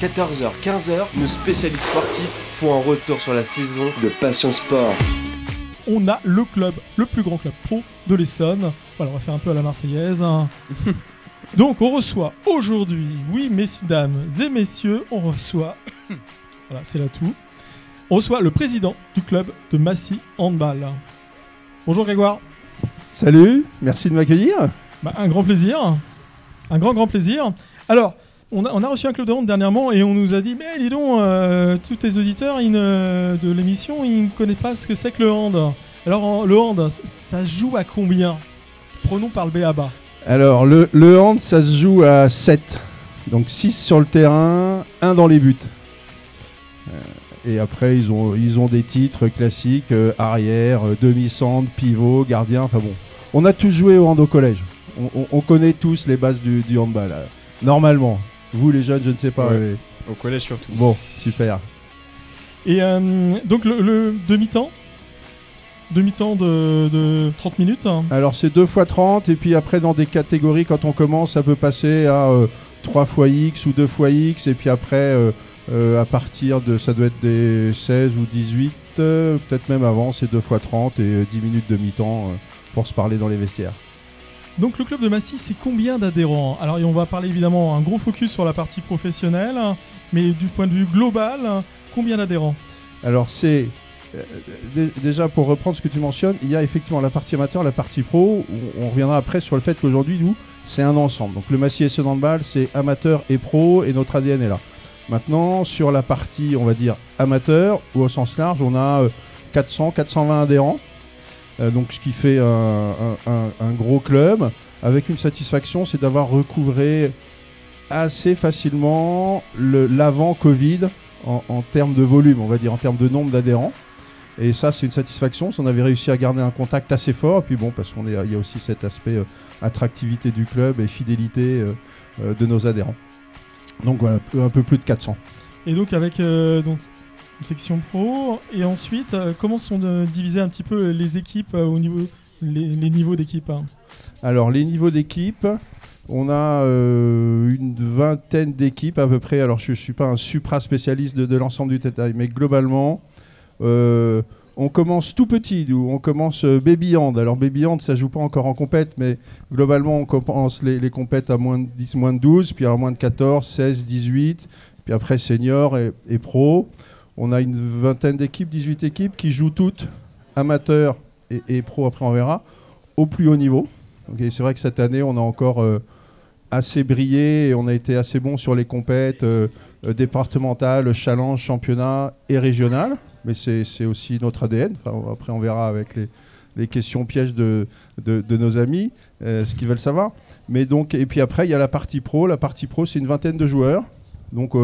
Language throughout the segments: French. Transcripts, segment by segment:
14h, 15h, nos spécialistes sportifs font un retour sur la saison de Passion Sport. On a le club, le plus grand club pro de l'Essonne. Voilà, on va faire un peu à la Marseillaise. Donc on reçoit aujourd'hui, oui mesdames et messieurs, on reçoit, voilà c'est là tout, on reçoit le président du club de Massy Handball. Bonjour Grégoire. Salut, merci de m'accueillir. Bah, un grand plaisir, un grand grand plaisir. Alors, on a, reçu un club de hand dernièrement et on nous a dit, mais dis donc, euh, tous tes auditeurs de l'émission, ils ne connaissent pas ce que c'est que le hand. Alors le hand, ça, se joue à combien? Prenons par le B.A.B.A. Alors, le, hand, ça se joue à 7. Donc 6 sur le terrain, 1 dans les buts. Euh, et après, ils ont, des titres classiques, euh, arrière, demi-centre, pivot, gardien, enfin bon. On a tous joué au hand au collège. On, on- on connaît tous les bases du, handball. Normalement. Vous les jeunes, je ne sais pas. Ouais. Au collège surtout. Bon, super. Et euh, donc le, le demi-temps? Demi-temps de, de 30 minutes hein. Alors c'est 2 fois 30 et puis après dans des catégories quand on commence ça peut passer à 3 fois X ou 2 fois X et puis après euh, euh, à partir de ça doit être des 16 ou 18 euh, peut-être même avant c'est 2 fois 30 et euh, 10 minutes de mi-temps euh, pour se parler dans les vestiaires. Donc le club de Massy, c'est combien d'adhérents? Alors on va parler évidemment un gros focus sur la partie professionnelle, mais du point de vue global, combien d'adhérents? Alors c'est euh, dé- déjà pour reprendre ce que tu mentionnes, il y a effectivement la partie amateur, la partie pro. On, reviendra après sur le fait qu'aujourd'hui nous c'est un ensemble. Donc le Massy SE Handball c'est amateur et pro et notre ADN est là. Maintenant sur la partie on va dire amateur ou au sens large on a euh, 400 420 adhérents. Euh, donc ce qui fait un, gros club avec une satisfaction c'est d'avoir recouvré assez facilement le- l'avant Covid en, termes de volume, on va dire, en termes de nombre d'adhérents. Et ça, c'est une satisfaction. On avait réussi à garder un contact assez fort. Et puis bon, parce qu'il y a aussi cet aspect euh, attractivité du club et fidélité euh, de nos adhérents. Donc voilà, un peu plus de 400. Et donc avec donc, une section pro, et ensuite, euh, comment sont divisées un petit peu les équipes euh, au niveau, les, les niveaux d'équipe hein Alors, les niveaux d'équipe, on a euh, une vingtaine d'équipes à peu près. Alors, je ne suis pas un supra spécialiste de, l'ensemble du détail, mais globalement, on commence tout petit. On commence baby hand. Alors, baby hand, ça joue pas encore en compète, mais globalement, on commence les, compètes à moins de 10, moins de 12, puis alors moins de 14, 16, 18, puis après senior et pro. On a une vingtaine d'équipes, 18 équipes qui jouent toutes amateurs et, pro, après on verra, au plus haut niveau. C'est vrai que cette année, on a encore euh, assez brillé et on a été assez bon sur les compètes euh, euh, départementales, challenge, championnat et régional. Mais c'est aussi notre ADN. Après, on verra avec les, questions pièges de, nos amis, ce qu'ils veulent savoir. Et puis après, il y a la partie pro. La partie pro, c'est une vingtaine de joueurs. Donc,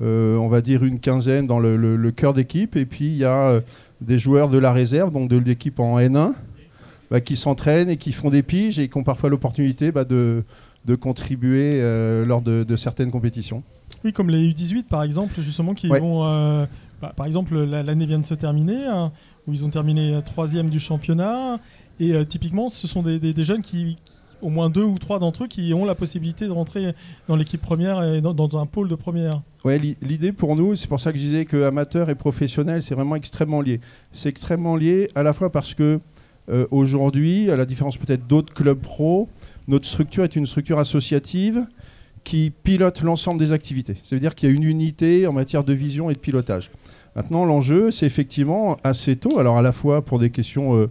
on va dire une quinzaine dans le, le- le cœur d'équipe. Et puis, il y a euh, des joueurs de la réserve, donc de l'équipe en N1, bah, qui s'entraînent et qui font des piges et qui ont parfois l'opportunité bah, de, de contribuer euh, lors de, de certaines compétitions. Oui, comme les U18 par exemple, justement, qui Ouais. vont. euh, bah, par exemple, la- l'année vient de se terminer, hein, où ils ont terminé euh, troisième du championnat. Et euh, typiquement, ce sont des, des- des jeunes qui, qui- au moins deux ou trois d'entre eux, qui ont la possibilité de rentrer dans l'équipe première et dans, un pôle de première. Ouais, l'i- l'idée pour nous, c'est pour ça que je disais que amateur et professionnel, c'est vraiment extrêmement lié. C'est extrêmement lié à la fois parce que euh, aujourd'hui, à la différence peut-être d'autres clubs pro, notre structure est une structure associative qui pilote l'ensemble des activités. Ça veut dire qu'il y a une unité en matière de vision et de pilotage. Maintenant, l'enjeu, c'est effectivement assez tôt, alors à la fois pour des questions, euh,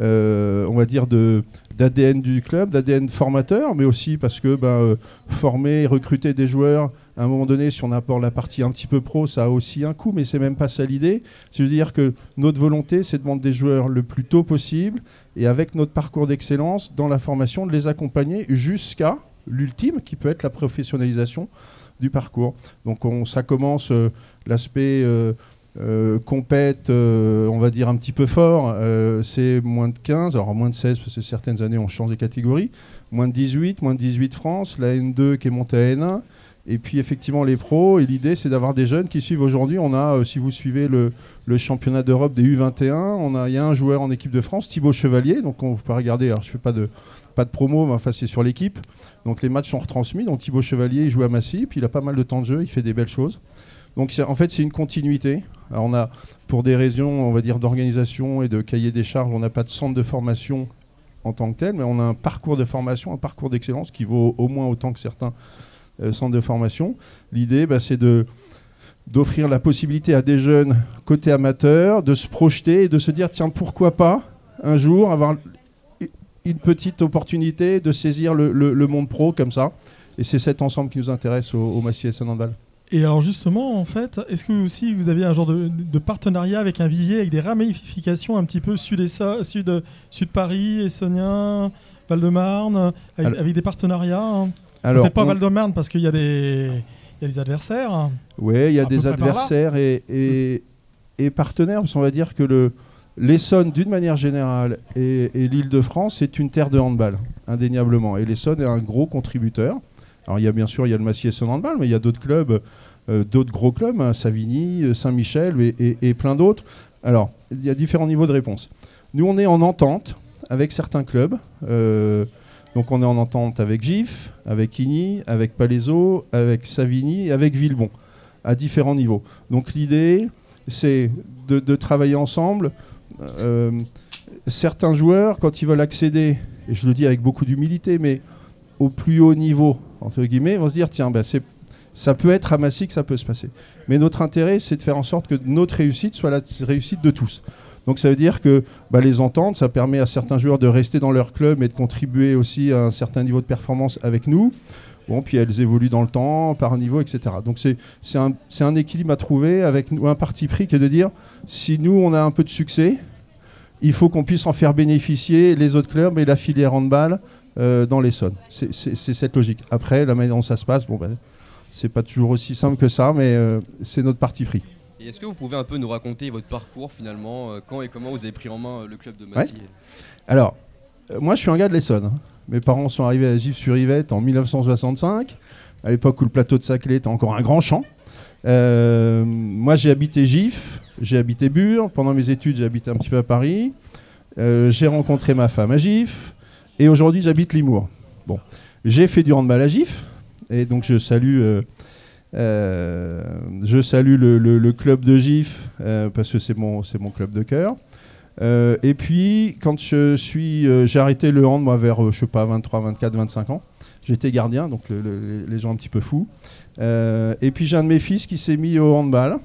euh, on va dire, de d'ADN du club, d'ADN formateur, mais aussi parce que ben, euh, former, recruter des joueurs, à un moment donné, si on apporte la partie un petit peu pro, ça a aussi un coût, mais c'est même pas ça l'idée. C'est-à-dire que notre volonté, c'est de vendre des joueurs le plus tôt possible et avec notre parcours d'excellence dans la formation, de les accompagner jusqu'à l'ultime, qui peut être la professionnalisation du parcours. Donc on, ça commence euh, l'aspect euh, euh, compète, euh, on va dire un petit peu fort, euh, c'est moins de 15, alors moins de 16 parce que certaines années on change des catégories, moins de 18, moins de 18 France, la N2 qui est montée à N1, Et puis effectivement les pros, et l'idée c'est d'avoir des jeunes qui suivent aujourd'hui. On a, si vous suivez le, championnat d'Europe des U21, on a, il y a un joueur en équipe de France, Thibaut Chevalier, donc on peut regarder, alors je fais pas de, pas de promo, mais enfin c'est sur l'équipe. Donc les matchs sont retransmis, donc Thibaut Chevalier il joue à Massy, puis il a pas mal de temps de jeu, il fait des belles choses. Donc en fait c'est une continuité. On a, pour des raisons, on va dire, d'organisation et de cahier des charges, on n'a pas de centre de formation en tant que tel, mais on a un parcours de formation, un parcours d'excellence qui vaut au moins autant que certains euh, centres de formation. L'idée, bah, c'est de d'offrir la possibilité à des jeunes côté amateur de se projeter et de se dire tiens pourquoi pas un jour avoir une petite opportunité de saisir le, monde pro comme ça et c'est cet ensemble qui nous intéresse au, au Massy. Et alors justement, en fait, est-ce que aussi vous avez un genre de, partenariat avec un vivier avec des ramifications un petit peu sud et sud, sud Paris, Essonien, Val-de-Marne, avec, des partenariats hein alors, Peut-être pas Val-de-Marne parce qu'il y a des il y a des adversaires. Oui, il y a des adversaires et, et, et, partenaires, parce qu'on va dire que le, l'Essonne, d'une manière générale, et, et l'île de France, c'est une terre de handball, indéniablement. Et l'Essonne est un gros contributeur. Alors il y a bien sûr il y a le Massy Essonne Handball, mais il y a d'autres clubs, euh, d'autres gros clubs, hein, Savigny, euh, Saint-Michel et, plein d'autres. Alors il y a différents niveaux de réponse. Nous on est en entente avec certains clubs. Euh, donc on est en entente avec GIF, avec Igny, avec Palaiso, avec Savigny et avec Villebon, à différents niveaux. Donc l'idée, c'est de, travailler ensemble. certains joueurs, quand ils veulent accéder, et je le dis avec beaucoup d'humilité, mais au plus haut niveau entre guillemets, vont se dire tiens, ben, ça peut être à Massy que ça peut se passer. Mais notre intérêt, c'est de faire en sorte que notre réussite soit la réussite de tous. Donc ça veut dire que bah, les ententes, ça permet à certains joueurs de rester dans leur club et de contribuer aussi à un certain niveau de performance avec nous. Bon, puis elles évoluent dans le temps, par niveau, etc. Donc c'est un, un, équilibre à trouver avec un parti pris qui est de dire si nous on a un peu de succès, il faut qu'on puisse en faire bénéficier les autres clubs et la filière handball euh, dans l'Essonne. C'est cette logique. Après, la manière dont ça se passe, bon, ben, c'est pas toujours aussi simple que ça, mais euh, c'est notre parti pris. Et est-ce que vous pouvez un peu nous raconter votre parcours finalement, euh, quand et comment vous avez pris en main le club de Massy Alors, moi je suis un gars de l'Essonne. Hein. Mes parents sont arrivés à Gif-sur-Yvette en 1965, à l'époque où le plateau de Saclay était encore un grand champ. moi j'ai habité Gif, j'ai habité Bure, pendant mes études j'ai habité un petit peu à Paris. j'ai rencontré ma femme à Gif, et aujourd'hui, j'habite Limours. Bon, j'ai fait du handball à GIF, et donc je salue, euh, euh, je salue le, club de GIF euh, parce que c'est mon, mon club de cœur. et puis, quand je suis, j'ai arrêté le hand moi vers, je sais pas, 23, 24, 25 ans. J'étais gardien, donc les gens un petit peu fous. et puis j'ai un de mes fils qui s'est mis au handball.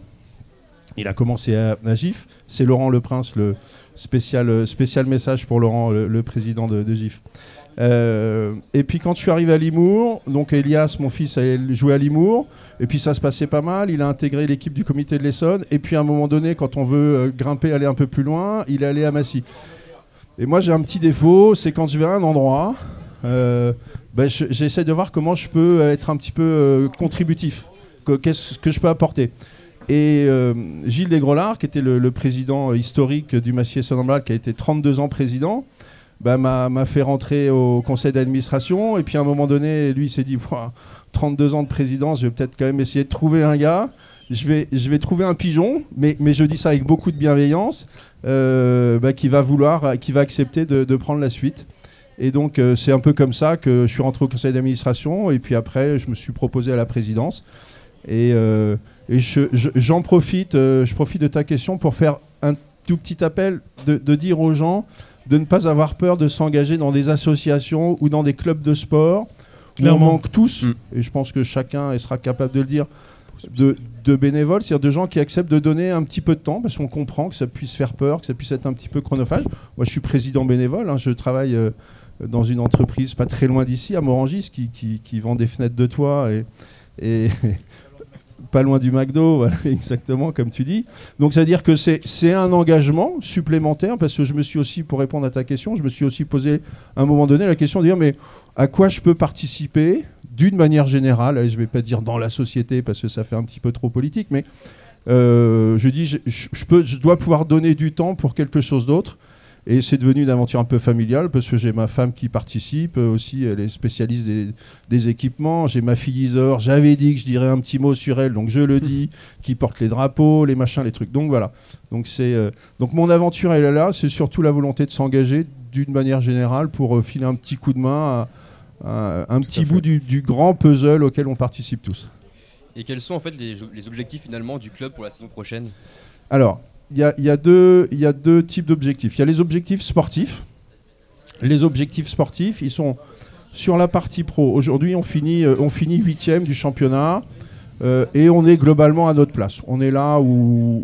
Il a commencé à, à GIF. C'est Laurent Le Prince, le, Spécial, euh, message pour Laurent, le, président de, GIF. Euh, et puis quand je suis arrivé à Limours, donc Elias, mon fils, a joué à Limours, et puis ça se passait pas mal, il a intégré l'équipe du comité de l'Essonne, et puis à un moment donné, quand on veut euh, grimper, aller un peu plus loin, il est allé à Massy. Et moi j'ai un petit défaut, c'est quand je vais à un endroit, ben, j'essaie de voir comment je peux être un petit peu contributif, qu'est-ce que je peux apporter? Et euh, Gilles Desgrollards, qui était le, président historique du Massier Sonambral, qui a été 32 ans président, bah, m'a fait rentrer au conseil d'administration. Et puis à un moment donné, lui, s'est dit 32 ans de présidence, je vais peut-être quand même essayer de trouver un gars. Je vais, trouver un pigeon, mais, mais je dis ça avec beaucoup de bienveillance, euh, bah, qui va vouloir, qui va accepter de, prendre la suite. Et donc, euh, c'est un peu comme ça que je suis rentré au conseil d'administration. Et puis après, je me suis proposé à la présidence. Et et j'en profite, euh, je profite de ta question pour faire un tout petit appel de, dire aux gens de ne pas avoir peur de s'engager dans des associations ou dans des clubs de sport. Où on manque tous, mm. et je pense que chacun sera capable de le dire, de, bénévoles, c'est-à-dire de gens qui acceptent de donner un petit peu de temps, parce qu'on comprend que ça puisse faire peur, que ça puisse être un petit peu chronophage. Moi, je suis président bénévole, hein, je travaille euh, dans une entreprise pas très loin d'ici, à Morangis, qui, qui, vend des fenêtres de toit et, et, pas loin du McDo, exactement comme tu dis. Donc ça veut dire que c'est un engagement supplémentaire parce que je me suis aussi, pour répondre à ta question, je me suis aussi posé à un moment donné la question de dire mais à quoi je peux participer d'une manière générale, et je ne vais pas dire dans la société parce que ça fait un petit peu trop politique, mais euh, je dis je, peux, je dois pouvoir donner du temps pour quelque chose d'autre. Et c'est devenu une aventure un peu familiale parce que j'ai ma femme qui participe aussi, elle est spécialiste des, équipements. J'ai ma fille Isor, j'avais dit que je dirais un petit mot sur elle, donc je le dis, qui porte les drapeaux, les machins, les trucs. Donc voilà. Donc, c'est, euh, donc mon aventure, elle est là, c'est surtout la volonté de s'engager d'une manière générale pour euh, filer un petit coup de main à, un petit bout du, grand puzzle auquel on participe tous. Et quels sont en fait les, les objectifs finalement du club pour la saison prochaine? Alors, il y, a, deux, types d'objectifs. Il y a les objectifs sportifs. Les objectifs sportifs, ils sont sur la partie pro. Aujourd'hui, on finit, euh, on finit huitième du championnat euh, et on est globalement à notre place. On est là où,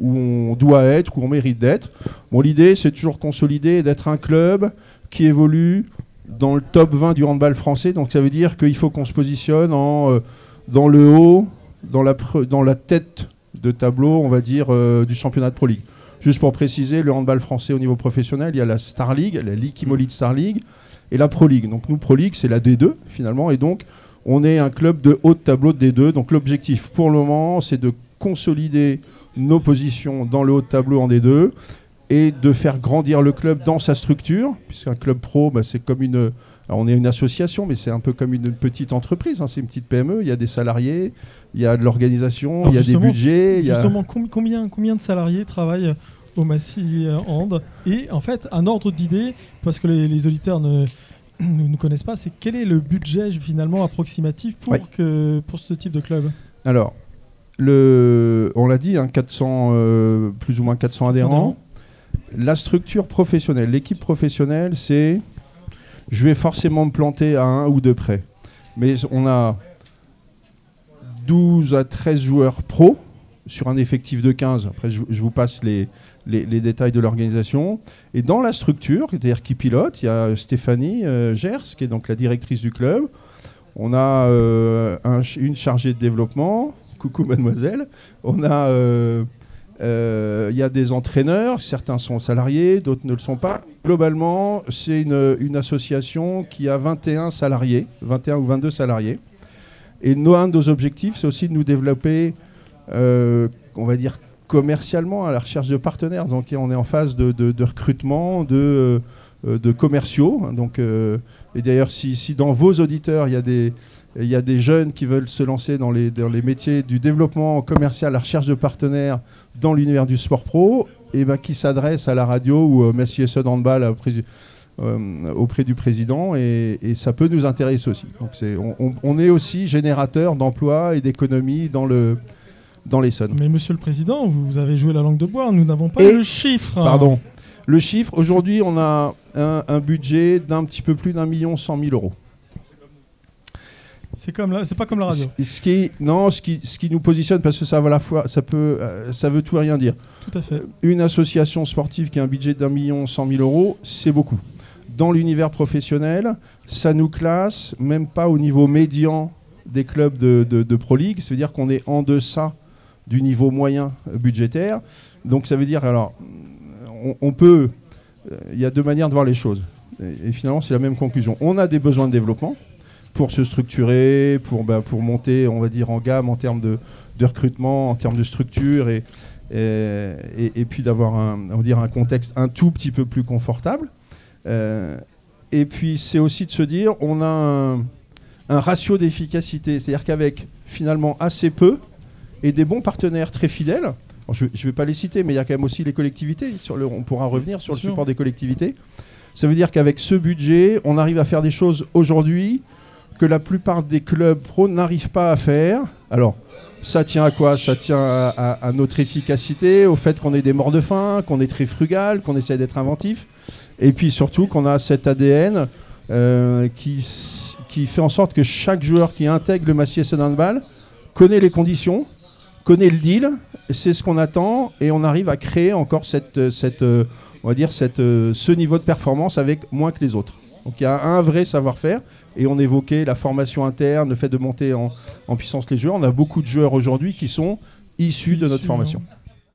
on doit être, où on mérite d'être. Bon, l'idée, c'est toujours consolider, d'être un club qui évolue dans le top 20 du handball français. Donc, ça veut dire qu'il faut qu'on se positionne euh, dans le haut, dans la tête de tableau, on va dire, du championnat de Pro League. Juste pour préciser, le handball français au niveau professionnel, il y a la Star League, la Ligue Star League et la Pro League. Donc nous, Pro League, c'est la D2 finalement. Et donc, on est un club de haut de tableau de D2. Donc l'objectif pour le moment, c'est de consolider nos positions dans le haut de tableau en D2 et de faire grandir le club dans sa structure, puisqu'un club pro, bah, c'est comme une... Alors on est une association, mais c'est un peu comme une petite entreprise, hein. c'est une petite PME, il y a des salariés, il y a de l'organisation, il y a des budgets. Justement, combien, combien de salariés travaillent au Massy Hand Et en fait, un ordre d'idée, parce que les, auditeurs ne, ne connaissent pas, c'est quel est le budget finalement approximatif pour, que, pour ce type de club? Alors, le, on l'a dit, 400, hein, euh, plus ou moins 400 adhérents. La structure professionnelle, l'équipe professionnelle, c'est je vais forcément me planter à un ou deux près. Mais on a 12 à 13 joueurs pro sur un effectif de 15. Après, je, vous passe les, détails de l'organisation. Et dans la structure, c'est-à-dire qui pilote, il y a Stéphanie euh, Gers, qui est donc la directrice du club. On a euh, une chargée de développement. Coucou mademoiselle. On a... Euh, il y a des entraîneurs, certains sont salariés, d'autres ne le sont pas. Globalement, c'est une, une, association qui a 21 salariés, 21 ou 22 salariés. Et un de nos objectifs, c'est aussi de nous développer, euh, on va dire, commercialement à la recherche de partenaires. Donc on est en phase de, recrutement de, euh, de commerciaux. Donc, euh, et d'ailleurs, si, dans vos auditeurs, il y, a des, il y a des jeunes qui veulent se lancer dans les, dans les métiers du développement commercial, la recherche de partenaires dans l'univers du sport pro, et ben, qui s'adressent à la radio ou au Messier Handball, euh, auprès du président et, ça peut nous intéresser aussi. Donc on, est aussi générateur d'emplois et d'économies dans le dans l'Essonne. Mais Monsieur le Président, vous avez joué la langue de bois. Nous n'avons pas le chiffre. Pardon. Le chiffre. Aujourd'hui, on a un, budget d'un petit peu plus d'un million cent mille euros. C'est comme c'est pas comme la radio. Ce, qui, non, ce qui, ce qui nous positionne parce que ça va la fois, ça peut, euh, ça veut tout et rien dire. Tout à fait. Une association sportive qui a un budget d'un million cent mille euros, c'est beaucoup dans l'univers professionnel, ça nous classe même pas au niveau médian des clubs de, Pro League, ça veut dire qu'on est en deçà du niveau moyen budgétaire. Donc ça veut dire, alors, on, peut, euh, il y a deux manières de voir les choses. Et, finalement, c'est la même conclusion. On a des besoins de développement pour se structurer, pour, bah, pour monter, on va dire, en gamme en termes de, recrutement, en termes de structure, et, et, puis d'avoir un, un contexte un tout petit peu plus confortable. Euh, et puis c'est aussi de se dire, on a un, ratio d'efficacité, c'est-à-dire qu'avec finalement assez peu et des bons partenaires très fidèles, je ne vais pas les citer, mais il y a quand même aussi les collectivités, sur le, on pourra revenir sur le support des collectivités. Ça veut dire qu'avec ce budget, on arrive à faire des choses aujourd'hui que la plupart des clubs pro n'arrivent pas à faire. Alors, ça tient à quoi? Ça tient à, à, notre efficacité, au fait qu'on est des morts de faim, qu'on est très frugal, qu'on essaie d'être inventif. Et puis surtout qu'on a cet ADN euh, qui, qui fait en sorte que chaque joueur qui intègre le Massier Handball connaît les conditions, connaît le deal, c'est ce qu'on attend et on arrive à créer encore cette, cette, euh, on va dire cette, euh, ce niveau de performance avec moins que les autres. Donc il y a un vrai savoir-faire et on évoquait la formation interne, le fait de monter en, en puissance les joueurs. On a beaucoup de joueurs aujourd'hui qui sont issus de notre formation.